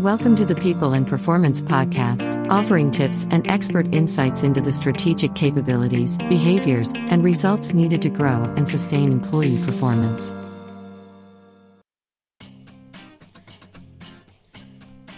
Welcome to the People and Performance Podcast, offering tips and expert insights into the strategic capabilities, behaviors, and results needed to grow and sustain employee performance.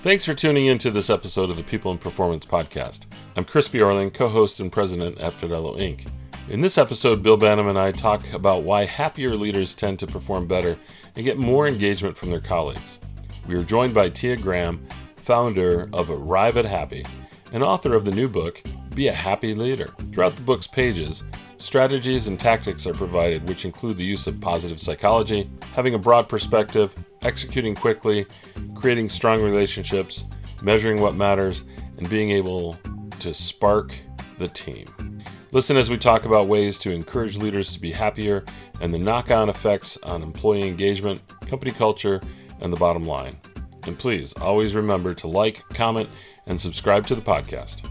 Thanks for tuning in to this episode of the People and Performance Podcast. I'm Chris Bjorling, co host and president at Fidello Inc. In this episode, Bill Banham and I talk about why happier leaders tend to perform better and get more engagement from their colleagues. We are joined by Tia Graham, founder of Arrive at Happy, and author of the new book, Be a Happy Leader. Throughout the book's pages, strategies and tactics are provided, which include the use of positive psychology, having a broad perspective, executing quickly, creating strong relationships, measuring what matters, and being able to spark the team. Listen as we talk about ways to encourage leaders to be happier and the knock on effects on employee engagement, company culture, and the bottom line. And please always remember to like, comment, and subscribe to the podcast.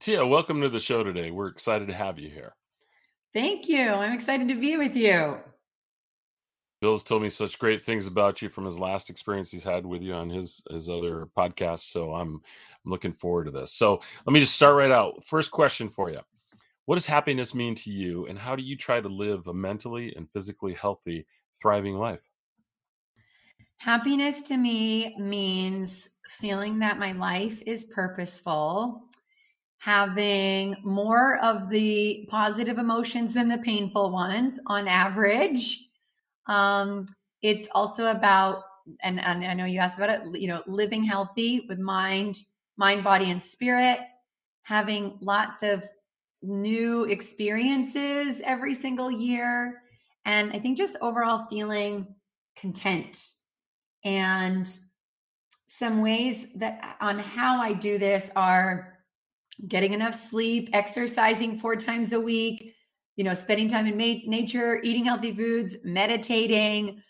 Tia, welcome to the show today. We're excited to have you here. Thank you. I'm excited to be with you. Bill's told me such great things about you from his last experience he's had with you on his his other podcast. So I'm I'm looking forward to this. So let me just start right out. First question for you. What does happiness mean to you, and how do you try to live a mentally and physically healthy, thriving life? Happiness to me means feeling that my life is purposeful, having more of the positive emotions than the painful ones on average. Um, it's also about, and, and I know you asked about it, you know, living healthy with mind, mind, body, and spirit, having lots of new experiences every single year. And I think just overall feeling content and some ways that on how I do this are getting enough sleep, exercising four times a week, you know, spending time in ma- nature, eating healthy foods, meditating,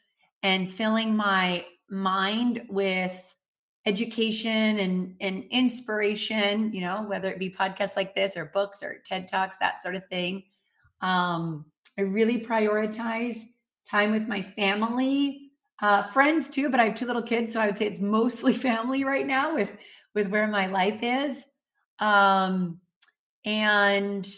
and filling my mind with education and, and inspiration, you know, whether it be podcasts like this or books or TED Talks, that sort of thing. Um, I really prioritize time with my family, uh, friends too, but I have two little kids, so I would say it's mostly family right now with with where my life is. Um, and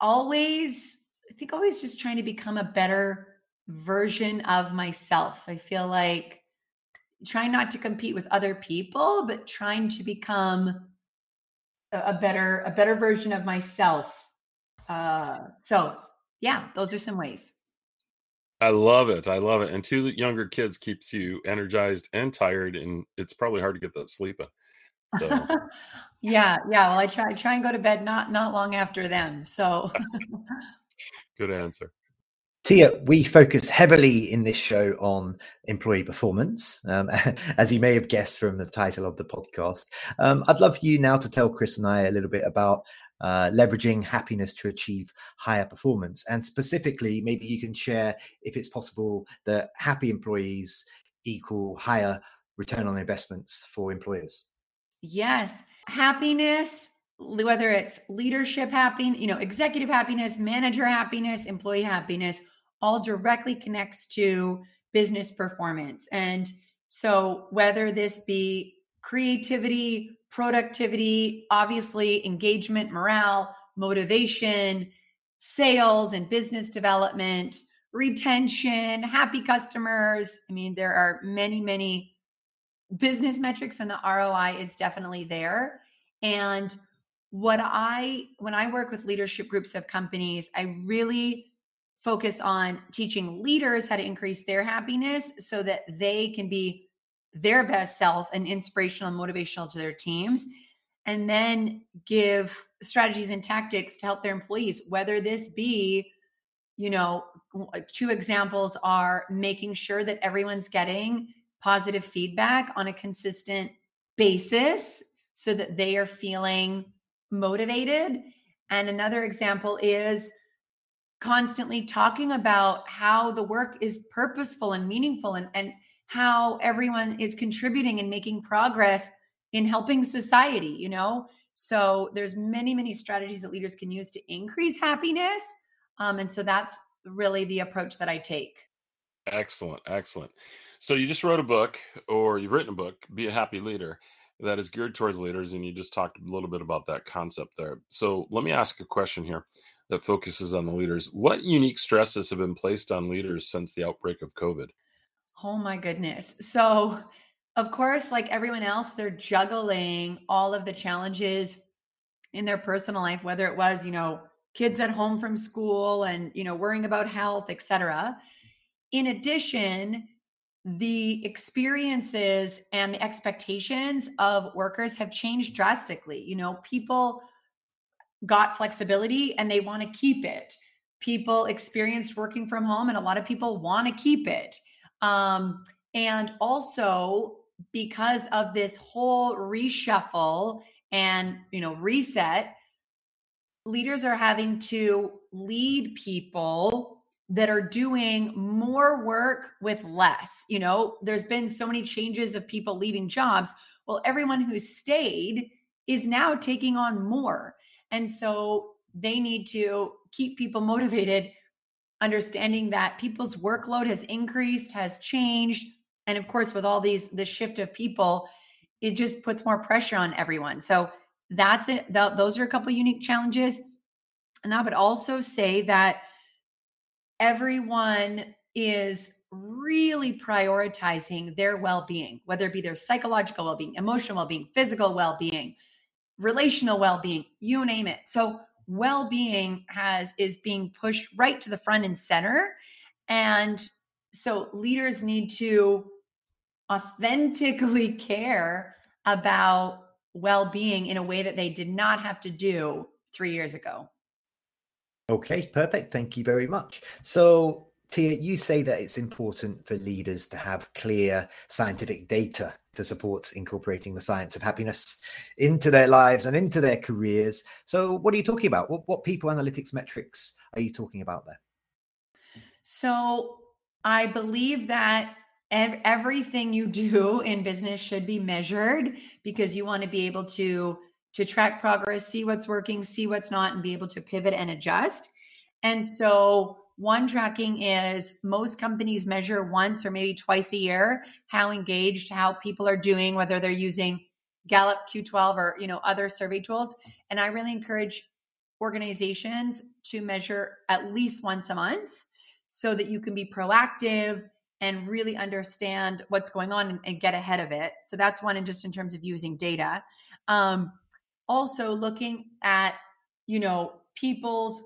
always, I think always just trying to become a better version of myself. I feel like trying not to compete with other people, but trying to become a, a better a better version of myself. Uh, so yeah, those are some ways. I love it. I love it. And two younger kids keeps you energized and tired, and it's probably hard to get that sleep in. So. yeah, yeah. Well, I try try and go to bed not not long after them. So good answer. Tia, we focus heavily in this show on employee performance, um, as you may have guessed from the title of the podcast. Um, I'd love you now to tell Chris and I a little bit about uh, leveraging happiness to achieve higher performance. And specifically, maybe you can share, if it's possible, that happy employees equal higher return on investments for employers. Yes. Happiness whether it's leadership happiness, you know, executive happiness, manager happiness, employee happiness, all directly connects to business performance. And so, whether this be creativity, productivity, obviously engagement, morale, motivation, sales and business development, retention, happy customers. I mean, there are many, many business metrics, and the ROI is definitely there. And what I, when I work with leadership groups of companies, I really focus on teaching leaders how to increase their happiness so that they can be their best self and inspirational and motivational to their teams. And then give strategies and tactics to help their employees whether this be you know uh, two examples are making sure that everyone's getting positive feedback on a consistent basis so that they are feeling motivated. And another example is constantly talking about how the work is purposeful and meaningful and, and how everyone is contributing and making progress in helping society you know so there's many many strategies that leaders can use to increase happiness um, and so that's really the approach that i take Excellent, excellent. So you just wrote a book, or you've written a book, "Be a Happy Leader," that is geared towards leaders, and you just talked a little bit about that concept there. So let me ask a question here that focuses on the leaders. What unique stresses have been placed on leaders since the outbreak of COVID? Oh my goodness. So, of course, like everyone else, they're juggling all of the challenges in their personal life, whether it was, you know, kids at home from school and, you know, worrying about health, etc. In addition, the experiences and the expectations of workers have changed drastically. You know, people got flexibility and they want to keep it. People experienced working from home and a lot of people want to keep it. Um, and also because of this whole reshuffle and you know reset leaders are having to lead people that are doing more work with less you know there's been so many changes of people leaving jobs well everyone who stayed is now taking on more and so they need to keep people motivated understanding that people's workload has increased, has changed. And of course, with all these, the shift of people, it just puts more pressure on everyone. So that's it. Th- those are a couple unique challenges. And I would also say that everyone is really prioritizing their well being, whether it be their psychological well being, emotional well being, physical well being, relational well being, you name it. So well-being has is being pushed right to the front and center. And so leaders need to authentically care about well-being in a way that they did not have to do 3 years ago. Okay perfect. Thank you very much. So Tia, you say that it's important for leaders to have clear scientific data to support incorporating the science of happiness into their lives and into their careers. So, what are you talking about? What, what people analytics metrics are you talking about there? So, I believe that ev- everything you do in business should be measured because you want to be able to to track progress, see what's working, see what's not, and be able to pivot and adjust. And so, one tracking is most companies measure once or maybe twice a year how engaged, how people are doing, whether they're using Gallup Q12 or you know other survey tools. And I really encourage organizations to measure at least once a month so that you can be proactive and really understand what's going on and, and get ahead of it. So that's one, and just in terms of using data. Um, also looking at you know people's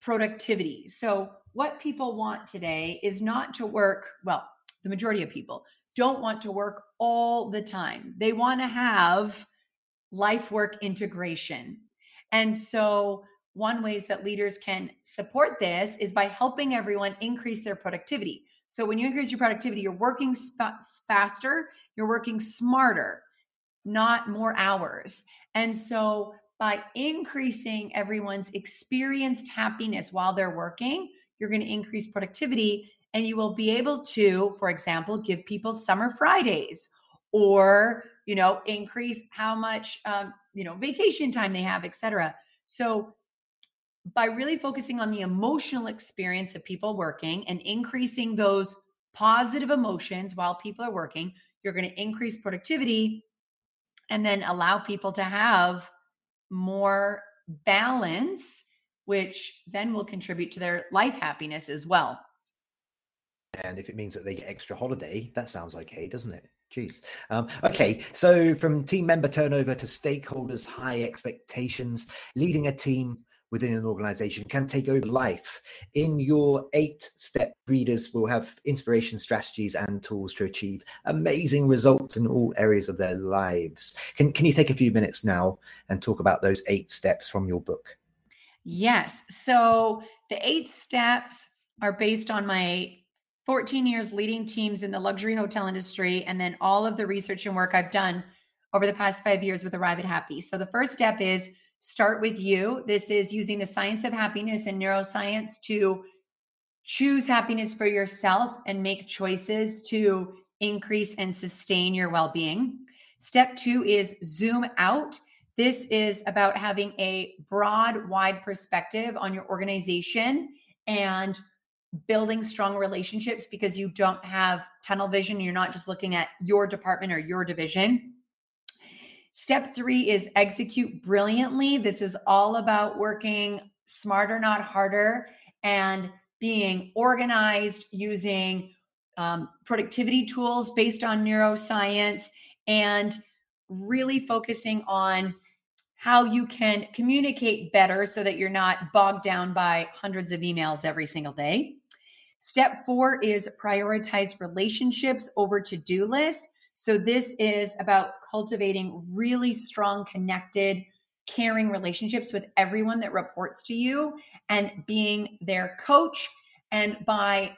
productivity. So what people want today is not to work, well, the majority of people don't want to work all the time. They want to have life work integration. And so, one ways that leaders can support this is by helping everyone increase their productivity. So, when you increase your productivity, you're working sp- faster, you're working smarter, not more hours. And so, by increasing everyone's experienced happiness while they're working, you're going to increase productivity and you will be able to for example give people summer fridays or you know increase how much um, you know vacation time they have etc so by really focusing on the emotional experience of people working and increasing those positive emotions while people are working you're going to increase productivity and then allow people to have more balance which then will contribute to their life happiness as well. And if it means that they get extra holiday, that sounds okay, doesn't it? Jeez. Um, okay, so from team member turnover to stakeholders' high expectations, leading a team within an organization can take over life. In your eight step readers will have inspiration strategies and tools to achieve amazing results in all areas of their lives. Can, can you take a few minutes now and talk about those eight steps from your book? Yes. So the eight steps are based on my 14 years leading teams in the luxury hotel industry and then all of the research and work I've done over the past five years with Arrive at Happy. So the first step is start with you. This is using the science of happiness and neuroscience to choose happiness for yourself and make choices to increase and sustain your well being. Step two is zoom out this is about having a broad, wide perspective on your organization and building strong relationships because you don't have tunnel vision. You're not just looking at your department or your division. Step three is execute brilliantly. This is all about working smarter, not harder, and being organized using um, productivity tools based on neuroscience and really focusing on how you can communicate better so that you're not bogged down by hundreds of emails every single day. Step four is prioritize relationships over to do lists. So, this is about cultivating really strong, connected, caring relationships with everyone that reports to you and being their coach. And by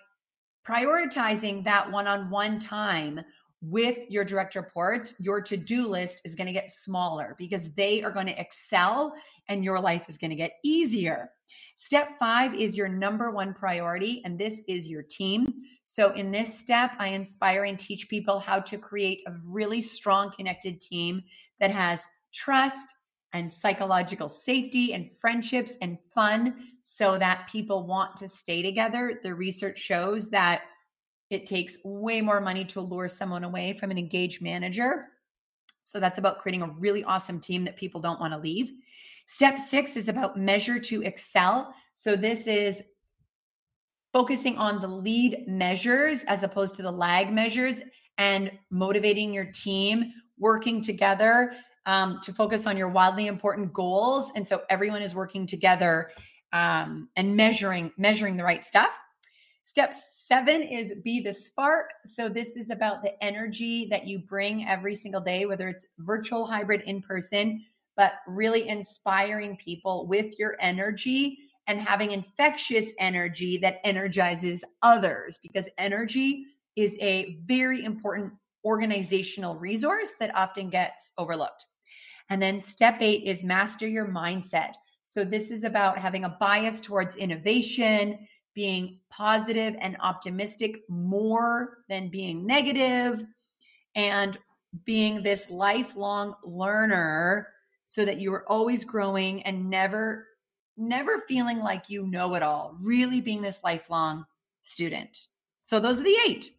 prioritizing that one on one time with your direct reports, your to do list is going to get smaller because they are going to excel and your life is going to get easier. Step five is your number one priority, and this is your team. So, in this step, I inspire and teach people how to create a really strong, connected team that has trust and psychological safety and friendships and fun so that people want to stay together. The research shows that it takes way more money to lure someone away from an engaged manager. So that's about creating a really awesome team that people don't want to leave. Step six is about measure to excel. So this is focusing on the lead measures as opposed to the lag measures and motivating your team, working together um, to focus on your wildly important goals. And so everyone is working together um, and measuring measuring the right stuff. Step seven is be the spark. So this is about the energy that you bring every single day, whether it's virtual, hybrid, in person, but really inspiring people with your energy and having infectious energy that energizes others because energy is a very important organizational resource that often gets overlooked. And then step eight is master your mindset. So this is about having a bias towards innovation, being positive and optimistic more than being negative, and being this lifelong learner so that you are always growing and never never feeling like you know it all really being this lifelong student. So those are the eight.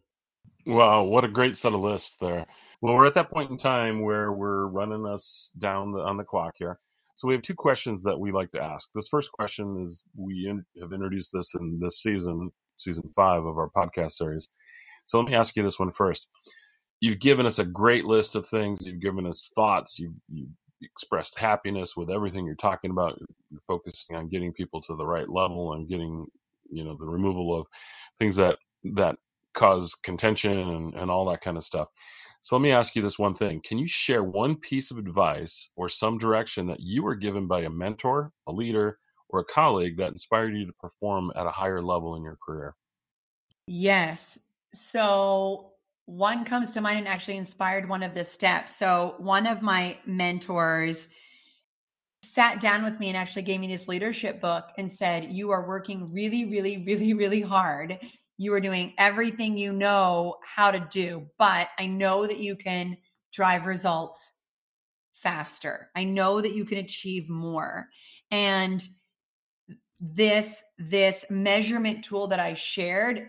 Wow what a great set of lists there. Well we're at that point in time where we're running us down the, on the clock here so we have two questions that we like to ask. This first question is we in, have introduced this in this season, season five of our podcast series. So let me ask you this one first. You've given us a great list of things. You've given us thoughts. You've, you've expressed happiness with everything you're talking about. You're focusing on getting people to the right level and getting, you know, the removal of things that that cause contention and, and all that kind of stuff. So let me ask you this one thing. Can you share one piece of advice or some direction that you were given by a mentor, a leader, or a colleague that inspired you to perform at a higher level in your career? Yes. So one comes to mind and actually inspired one of the steps. So one of my mentors sat down with me and actually gave me this leadership book and said, You are working really, really, really, really hard you are doing everything you know how to do, but I know that you can drive results faster. I know that you can achieve more. And this this measurement tool that I shared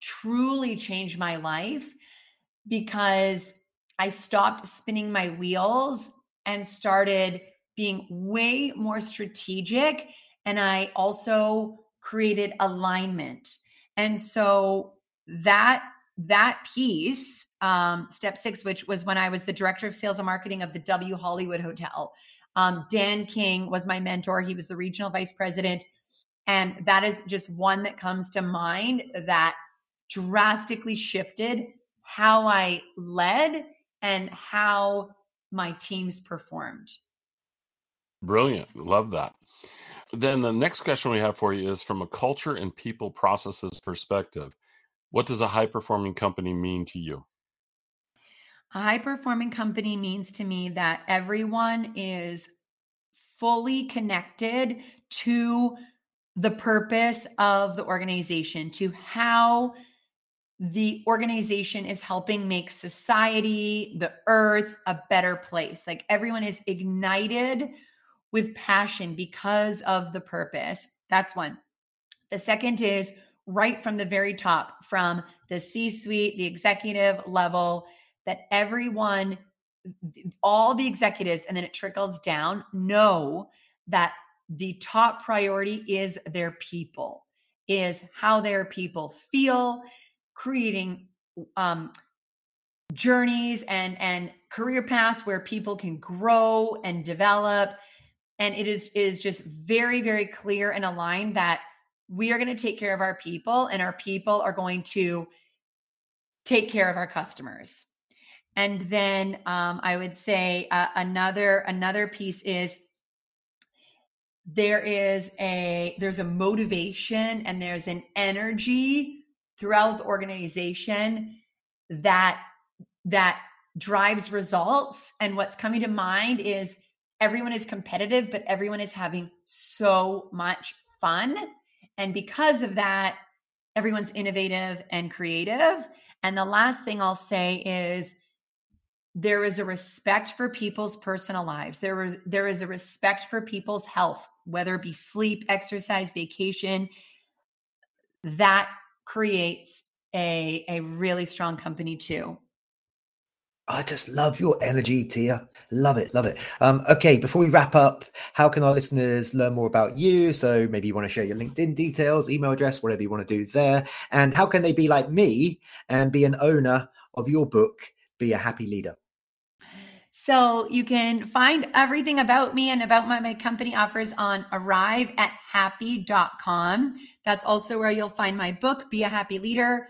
truly changed my life because I stopped spinning my wheels and started being way more strategic and I also created alignment and so that that piece, um, step six, which was when I was the director of sales and marketing of the W Hollywood Hotel. Um, Dan King was my mentor. He was the regional vice president. And that is just one that comes to mind that drastically shifted how I led and how my teams performed. Brilliant. Love that. Then the next question we have for you is from a culture and people processes perspective. What does a high performing company mean to you? A high performing company means to me that everyone is fully connected to the purpose of the organization, to how the organization is helping make society, the earth, a better place. Like everyone is ignited with passion because of the purpose. That's one. The second is right from the very top, from the C suite, the executive level, that everyone, all the executives, and then it trickles down, know that the top priority is their people, is how their people feel, creating um, journeys and and career paths where people can grow and develop and it is is just very very clear and aligned that we are going to take care of our people and our people are going to take care of our customers. And then um, i would say uh, another another piece is there is a there's a motivation and there's an energy throughout the organization that that drives results. And what's coming to mind is everyone is competitive but everyone is having so much fun. And because of that everyone's innovative and creative. And the last thing i'll say is there is a respect for people's personal lives. There is there is a respect for people's health whether it be sleep exercise vacation. That creates a a really strong company too I just love your energy, Tia. Love it, love it. Um, okay, before we wrap up, how can our listeners learn more about you? So maybe you want to share your LinkedIn details, email address, whatever you want to do there. And how can they be like me and be an owner of your book, Be a Happy Leader? So you can find everything about me and about my, my company offers on arrive at happy.com. That's also where you'll find my book, Be a Happy Leader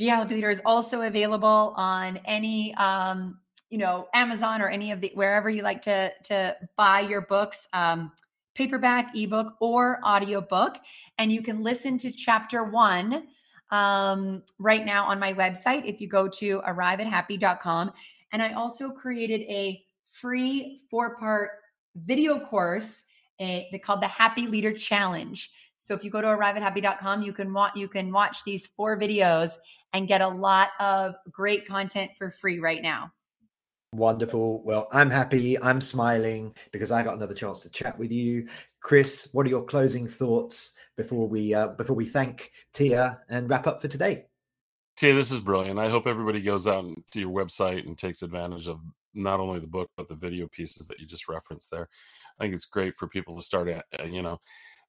a Leader is also available on any, um, you know, Amazon or any of the wherever you like to to buy your books, um, paperback, ebook, or audiobook. And you can listen to chapter one um, right now on my website if you go to arriveathappy.com. And I also created a free four part video course a, they called the Happy Leader Challenge. So if you go to arriveathappy.com, you can watch you can watch these four videos and get a lot of great content for free right now. Wonderful. Well, I'm happy. I'm smiling because I got another chance to chat with you. Chris, what are your closing thoughts before we uh, before we thank Tia and wrap up for today? Tia, this is brilliant. I hope everybody goes out to your website and takes advantage of not only the book but the video pieces that you just referenced there. I think it's great for people to start at uh, you know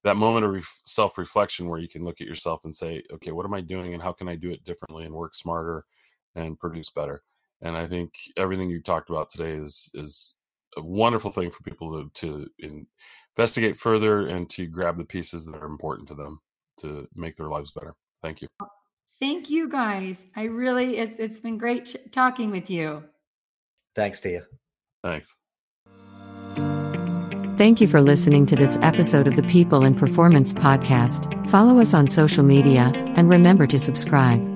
that moment of ref- self reflection where you can look at yourself and say, okay, what am I doing and how can I do it differently and work smarter and produce better? And I think everything you talked about today is is a wonderful thing for people to, to investigate further and to grab the pieces that are important to them to make their lives better. Thank you. Thank you guys. I really it's it's been great ch- talking with you. Thanks, Tia. Thanks. Thank you for listening to this episode of the People and Performance Podcast. Follow us on social media and remember to subscribe.